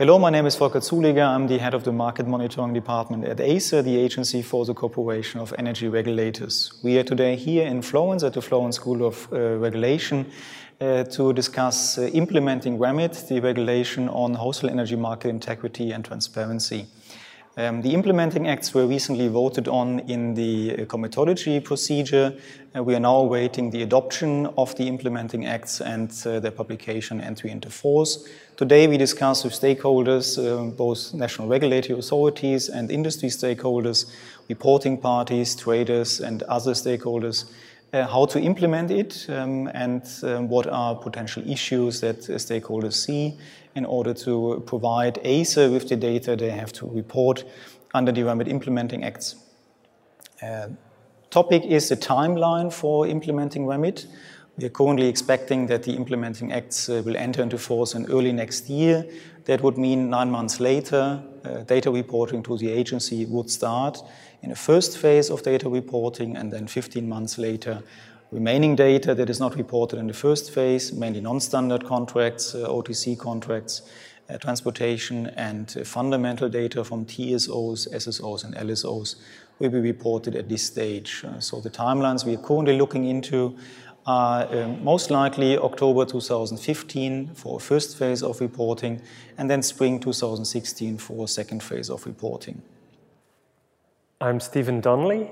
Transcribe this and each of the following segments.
Hello, my name is Volker Zuleger. I'm the head of the market monitoring department at ACER, the Agency for the Cooperation of Energy Regulators. We are today here in Florence at the Florence School of uh, Regulation uh, to discuss uh, implementing REMIT, the regulation on wholesale energy market integrity and transparency. Um, the implementing acts were recently voted on in the uh, comitology procedure. Uh, we are now awaiting the adoption of the implementing acts and uh, their publication entry into force. Today we discuss with stakeholders, uh, both national regulatory authorities and industry stakeholders, reporting parties, traders, and other stakeholders uh, how to implement it um, and um, what are potential issues that uh, stakeholders see in order to provide ACER with the data they have to report under the REMIT implementing acts. Uh, topic is the timeline for implementing REMIT. We are currently expecting that the implementing acts uh, will enter into force in early next year. That would mean nine months later, uh, data reporting to the agency would start in a first phase of data reporting, and then 15 months later, remaining data that is not reported in the first phase, mainly non-standard contracts, uh, OTC contracts, uh, transportation, and uh, fundamental data from TSOs, SSOs, and LSOs will be reported at this stage. Uh, so the timelines we are currently looking into are um, most likely October 2015 for a first phase of reporting, and then spring 2016 for a second phase of reporting. I'm Stephen Donnelly,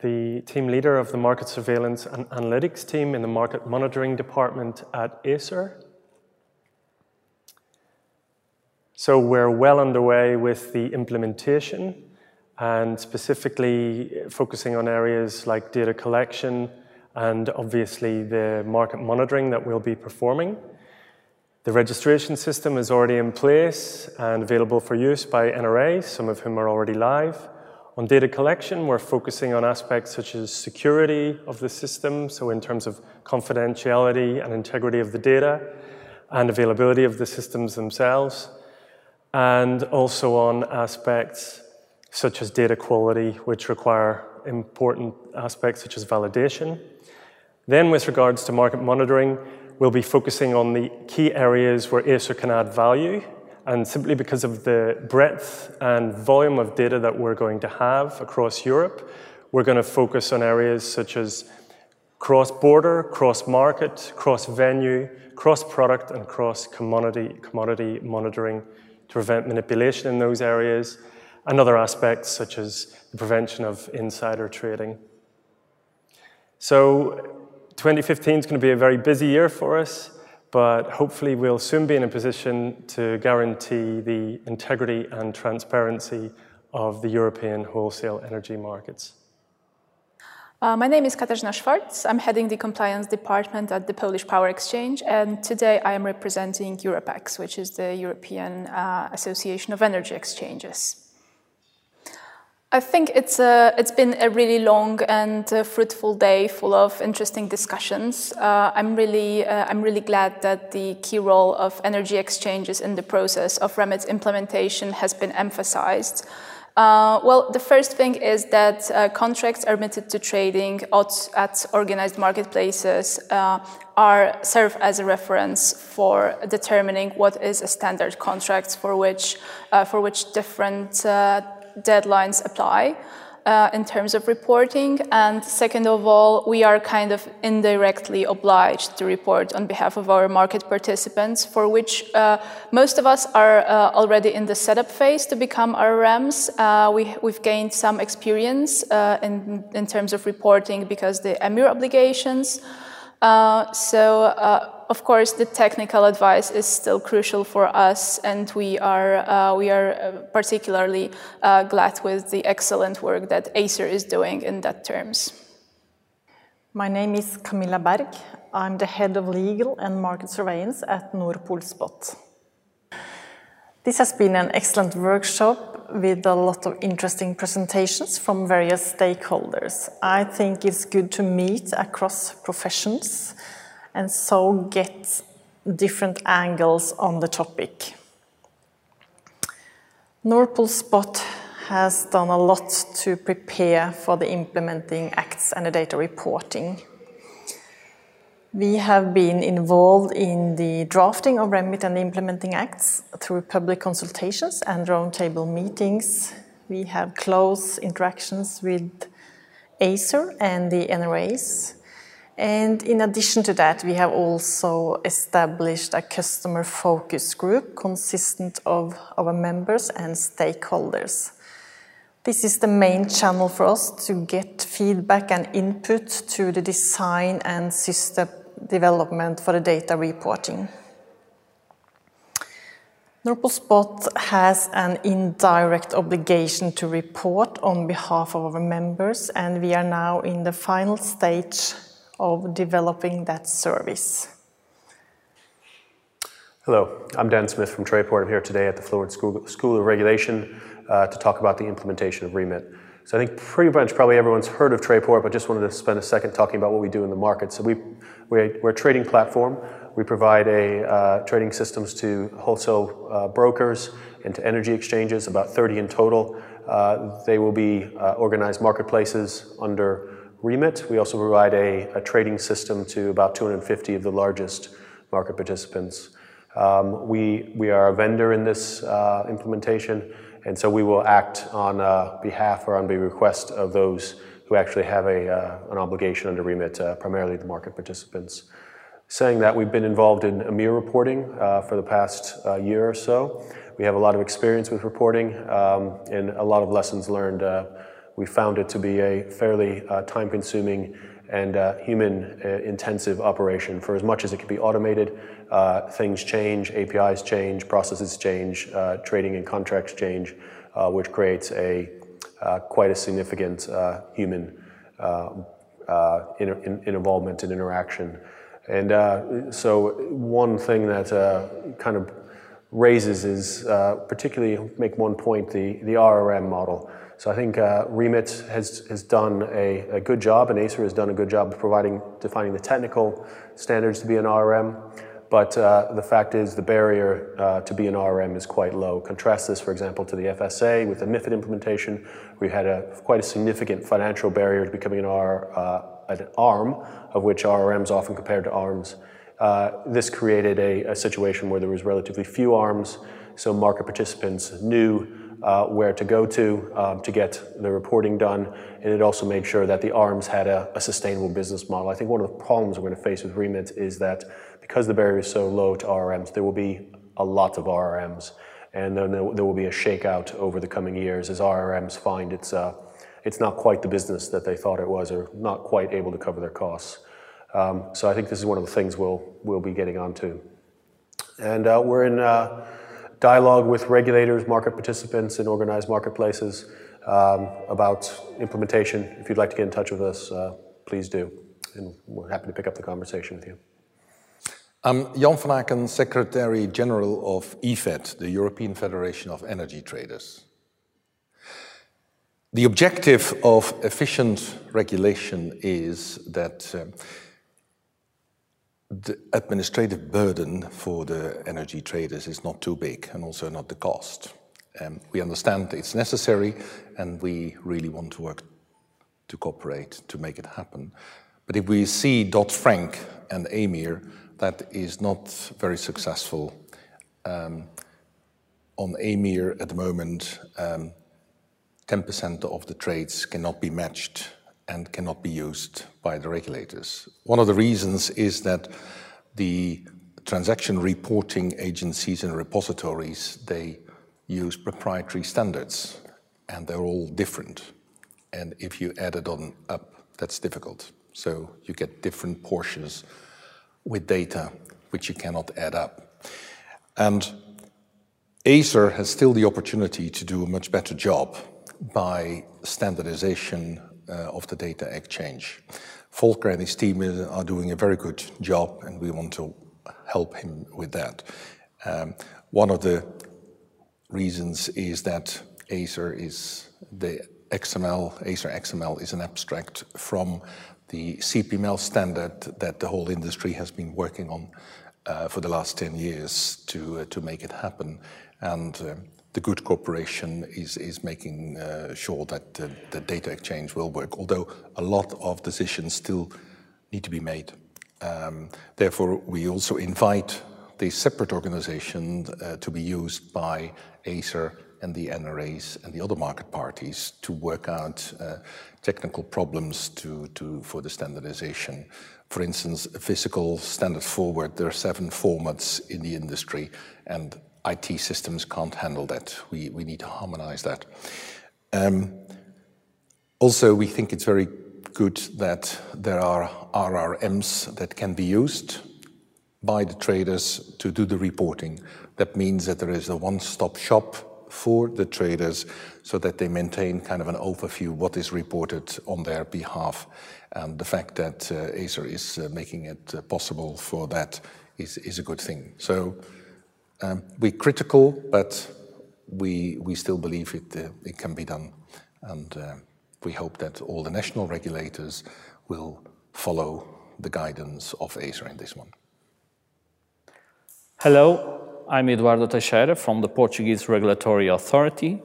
the team leader of the Market Surveillance and Analytics team in the Market Monitoring Department at ACER. So we're well underway with the implementation and specifically focusing on areas like data collection and obviously the market monitoring that we'll be performing. The registration system is already in place and available for use by NRA, some of whom are already live. On data collection, we're focusing on aspects such as security of the system, so in terms of confidentiality and integrity of the data, and availability of the systems themselves, and also on aspects such as data quality, which require important aspects such as validation. Then, with regards to market monitoring, we'll be focusing on the key areas where ACER can add value and simply because of the breadth and volume of data that we're going to have across Europe, we're going to focus on areas such as cross border, cross market, cross venue, cross product, and cross commodity, commodity monitoring to prevent manipulation in those areas, and other aspects such as the prevention of insider trading. So, 2015 is going to be a very busy year for us but hopefully we'll soon be in a position to guarantee the integrity and transparency of the European wholesale energy markets. Uh, my name is Katarzyna Schwartz. I'm heading the compliance department at the Polish Power Exchange, and today I am representing EUROPEX, which is the European uh, Association of Energy Exchanges. I think it's a, it's been a really long and uh, fruitful day, full of interesting discussions. Uh, I'm really uh, I'm really glad that the key role of energy exchanges in the process of REMIT's implementation has been emphasized. Uh, well, the first thing is that uh, contracts admitted to trading at, at organized marketplaces are serve as a reference for determining what is a standard contract for which for which different deadlines apply uh, in terms of reporting. And second of all, we are kind of indirectly obliged to report on behalf of our market participants, for which uh, most of us are uh, already in the setup phase to become RRMs. Uh, we, we've gained some experience uh, in, in terms of reporting because the EMIR obligations. Uh, so, of course, the technical advice is still crucial for us, and we are uh, we are uh, particularly uh, glad with the excellent work that Acer is doing in that terms. My name is Camilla Berg. I'm the head of legal and market surveillance at Nord Pool Spot. This has been an excellent workshop with a lot of interesting presentations from various stakeholders. I think it's good to meet across professions and so get different angles on the topic. Nord Pool Spot has done a lot to prepare for the implementing acts and the data reporting. We have been involved in the drafting of REMIT and the implementing acts through public consultations and roundtable meetings. We have close interactions with Acer and the NRAs. And in addition to that, we have also established a customer focus group consistent of our members and stakeholders. This is the main channel for us to get feedback and input to the design and system development for the data reporting. Nord Pool Spot has an indirect obligation to report on behalf of our members, and we are now in the final stage of developing that service. Hello, I'm Dan Smith from Trayport. I'm here today at the School, School of Regulation uh, to talk about the implementation of REMIT. So I think pretty much probably everyone's heard of Trayport, but just wanted to spend a second talking about what we do in the market. So we, we're, we're a trading platform. We provide a uh, trading systems to wholesale uh, brokers and to energy exchanges, about 30 in total. Uh, they will be uh, organized marketplaces under remit. We also provide a, a, trading system to about 250 of the largest market participants. Um, we, we are a vendor in this uh, implementation, and so we will act on uh, behalf or on the request of those who actually have a, uh, an obligation under remit, uh, primarily the market participants. Saying that, we've been involved in EMIR reporting uh, for the past uh, year or so. We have a lot of experience with reporting um, and a lot of lessons learned we found it to be a fairly uh, time consuming and uh, human uh, intensive operation. For as much as it can be automated, uh, things change, APIs change, processes change, uh, trading and contracts change, uh, which creates a quite a significant human in, in, involvement and interaction. And so, one thing that kind of raises is particularly make one point the, the RRM model. So I think uh, Remit has, has done a, a, good job, and Acer has done a good job of providing, defining the technical standards to be an RM. But uh, the fact is, the barrier uh, to be an RM is quite low. Contrast this, for example, to the FSA with the MIFID implementation. We had a quite a significant financial barrier to becoming an, R, uh, an ARM, of which RRMs often compared to ARMs. Uh, this created a, a situation where there was relatively few ARMs, so market participants knew uh, where to go to um, to get the reporting done, and it also made sure that the ARMs had a, a, sustainable business model. I think one of the problems we're going to face with Remit is that because the barrier is so low to RRMs, there will be a lot of RRMs, and then there, will be a shakeout over the coming years as RRMs find it's uh, it's not quite the business that they thought it was, or not quite able to cover their costs. Um, so I think this is one of the things we'll we'll be getting onto, and uh, we're in. Dialogue with regulators, market participants, and organized marketplaces um, about implementation. If you'd like to get in touch with us, uh, please do. And we're happy to pick up the conversation with you. I'm Jan van Aken, Secretary General of EFET, the European Federation of Energy Traders. The objective of efficient regulation is that uh, the administrative burden for the energy traders is not too big and also not the cost. Um, we understand it's necessary and we really want to work to cooperate to make it happen. But if we see Dodd-Frank and EMIR, that is not very successful. Um, on EMIR at the moment, 10% um, of the trades cannot be matched and cannot be used by the regulators. One of the reasons is that the transaction reporting agencies and repositories, they use proprietary standards and they're all different. And if you add it on up, that's difficult. So you get different portions with data which you cannot add up. And Acer has still the opportunity to do a much better job by standardization of the data exchange. Volker and his team are doing a very good job, and we want to help him with that. Um, one of the reasons is that Acer is the XML, Acer XML is an abstract from the CPML standard that the whole industry has been working on uh, for the last 10 years to, uh, to make it happen. And um, the good cooperation is, is making uh, sure that the, the, data exchange will work, although a lot of decisions still need to be made. Um, therefore, we also invite the separate organization uh, to be used by ACER and the NRAs and the other market parties to work out uh, technical problems to, to, for the standardization. For instance, physical standard forward, there are seven formats in the industry, and IT systems can't handle that. We, we need to harmonize that. Um, also, we think it's very good that there are RRMs that can be used by the traders to do the reporting. That means that there is a one-stop shop for the traders so that they maintain kind of an overview what is reported on their behalf. And the fact that uh, Acer is uh, making it uh, possible for that is, is a good thing. So um, we're critical, but we, we still believe it, uh, it can be done. And uh, we hope that all the national regulators will follow the guidance of Acer in this one. Hello, I'm Eduardo Teixeira from the Portuguese Regulatory Authority.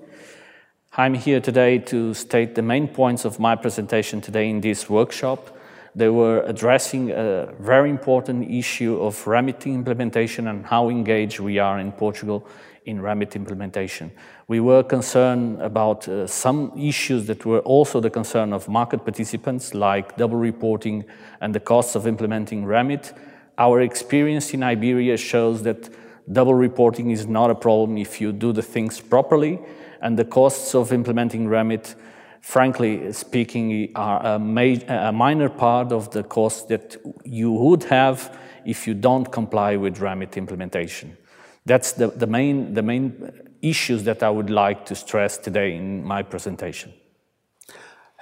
I'm here today to state the main points of my presentation today in this workshop. They were addressing a very important issue of REMIT implementation and how engaged we are in Portugal in REMIT implementation. We were concerned about uh, some issues that were also the concern of market participants, like double reporting and the costs of implementing REMIT our experience in Iberia shows that double reporting is not a problem if you do the things properly, and the costs of implementing REMIT, frankly speaking, are a, a minor part of the cost that you would have if you don't comply with REMIT implementation. That's the, the, main, the main issues that I would like to stress today in my presentation.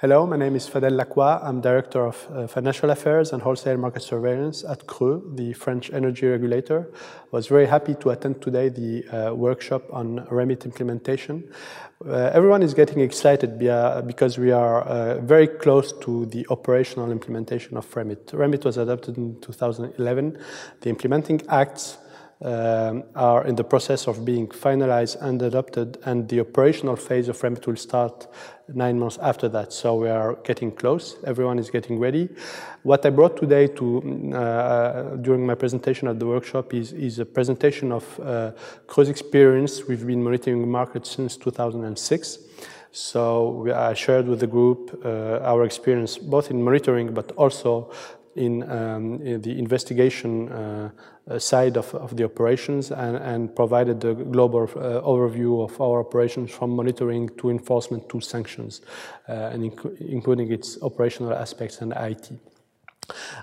Hello, my name is Fadel Lacroix. I'm Director of uh, Financial Affairs and Wholesale Market Surveillance at CRE, the French energy regulator. I was very happy to attend today the uh, workshop on REMIT implementation. Uh, everyone is getting excited because we are uh, very close to the operational implementation of REMIT. REMIT was adopted in 2011. The implementing acts um, are in the process of being finalized and adopted, and the operational phase of REMIT will start nine months after that. So we are getting close. Everyone is getting ready. What I brought today to uh, during my presentation at the workshop is, is a presentation of uh, experience. We've been monitoring the market since 2006. So I shared with the group uh, our experience both in monitoring but also in, um, in the investigation uh, uh, side of, of the operations and, and provided a global uh, overview of our operations from monitoring to enforcement to sanctions, and inc including its operational aspects and IT.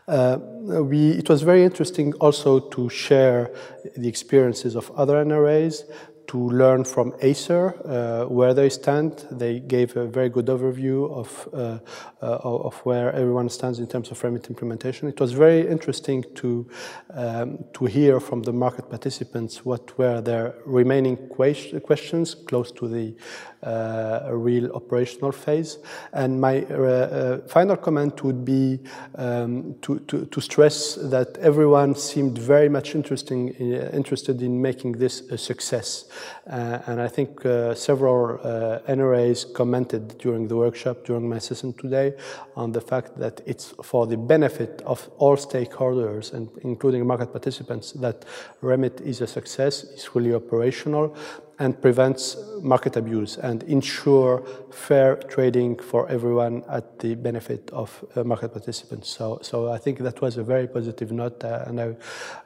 Uh, we, it was very interesting also to share the experiences of other NRAs, to learn from Acer uh, where they stand. They gave a very good overview of, uh, uh, of where everyone stands in terms of REMIT implementation. It was very interesting to, um, to hear from the market participants what were their remaining questions close to the uh, real operational phase. And my uh, uh, final comment would be um, to, to, to, stress that everyone seemed very much interesting, interested in making this a success. Uh, and I think uh, several uh, NRAs commented during the workshop, during my session today, on the fact that it's for the benefit of all stakeholders, and including market participants, that REMIT is a success, is fully operational, and prevents market abuse and ensure fair trading for everyone at the benefit of uh, market participants. So, so I think that was a very positive note, uh, and I,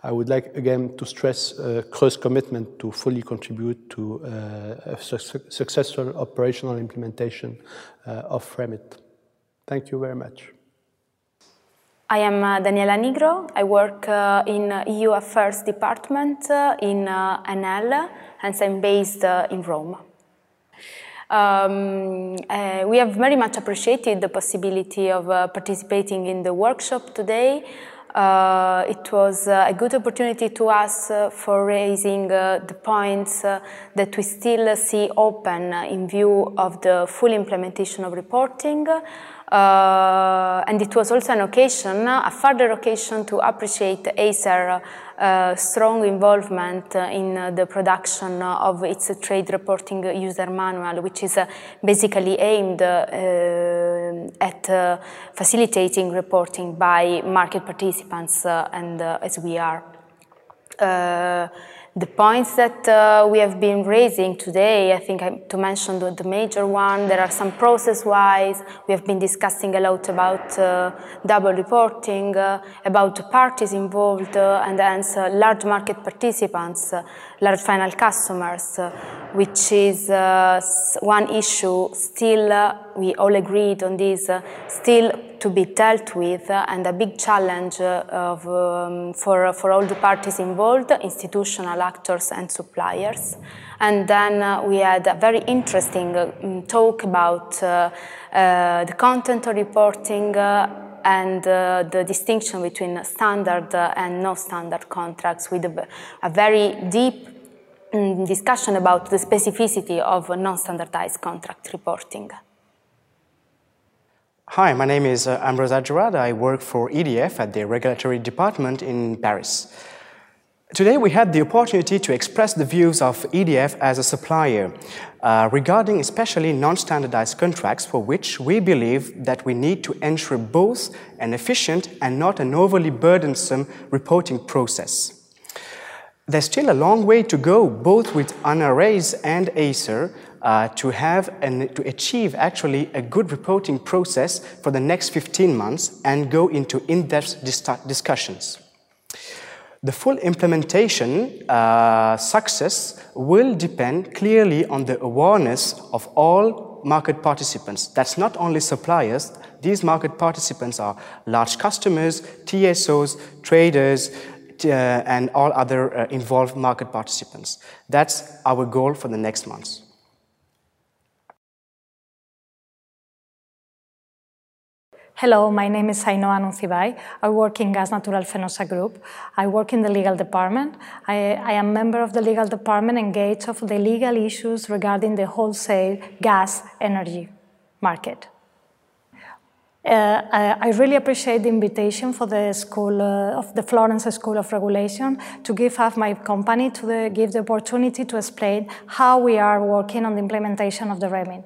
I would like again to stress uh, CRE's commitment to fully contribute to uh, a su successful operational implementation uh, of REMIT. Thank you very much. I am uh, Daniela Nigro. I work uh, in EU Affairs Department uh, in uh, Enel, and I'm based uh, in Rome. Um, uh, we have very much appreciated the possibility of participating in the workshop today. it was a good opportunity to us for raising the points that we still see open in view of the full implementation of reporting. Uh, and it was also an occasion, a further occasion to appreciate Acer uh, strong involvement in uh, the production of its trade reporting user manual, which is uh, basically aimed uh, at uh, facilitating reporting by market participants, uh, and uh, as we are. The points that uh, we have been raising today, I think I, to mention the, the, major one, there are some process-wise. We have been discussing a lot about uh, double reporting, uh, about parties involved, uh, and hence uh, large market participants, large final customers, which is one issue still, we all agreed on this, still to be dealt with uh, and a big challenge uh, of, um, for, for all the parties involved, institutional actors and suppliers. And then uh, we had a very interesting uh, talk about uh, uh, the content of reporting and the distinction between standard and no standard contracts with a, a very deep mm, discussion about the specificity of non-standardized contract reporting. Hi, my name is uh, Ambrose Adjarad. I work for EDF at the regulatory department in Paris. Today we had the opportunity to express the views of EDF as a supplier uh, regarding especially non-standardized contracts for which we believe that we need to ensure both an efficient and not an overly burdensome reporting process. There's still a long way to go both with NRAs and ACER uh, to have and to achieve actually a good reporting process for the next 15 months and go into in-depth dis discussions. The full implementation uh, success will depend clearly on the awareness of all market participants. That's not only suppliers, these market participants are large customers, TSOs, traders, and all other uh, involved market participants. That's our goal for the next months. Hello, my name is Ainhoa Nuncibai. I work in Gas Natural Fenosa Group. I work in the legal department. I, I am member of the legal department engaged of the legal issues regarding the wholesale gas energy market. Uh, I, really appreciate the invitation for the school uh, of the Florence School of Regulation to give up my company to the, give the opportunity to explain how we are working on the implementation of the REMIT.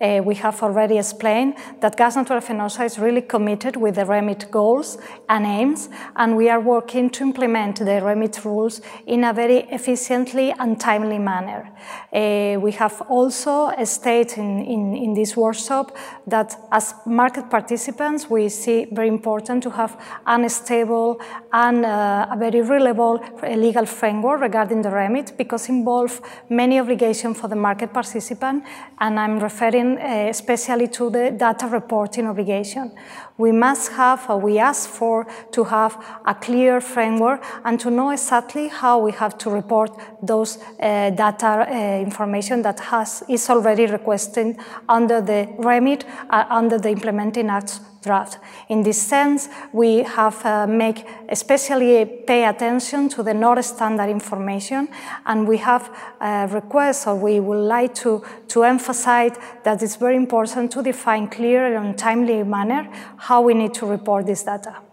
Uh, we have already explained that Gas Natural Fenosa is really committed with the REMIT goals and aims, and we are working to implement the REMIT rules in a very efficiently and timely manner. Uh, we have also stated in, in, in this workshop that as market participants participants, we see very important to have a stable and uh, a very reliable legal framework regarding the remit because involve many obligations for the market participant, and I'm referring uh, especially to the data reporting obligation. We must have, or we ask for, to have a clear framework and to know exactly how we have to report those uh, data uh, information that has, is already requested under the remit, uh, under the implementing acts draft. In this sense, we have uh, make especially pay attention to the non-standard information, and we have uh, requests, or we would like to, to emphasize that it's very important to define clear and timely manner how we need to report this data.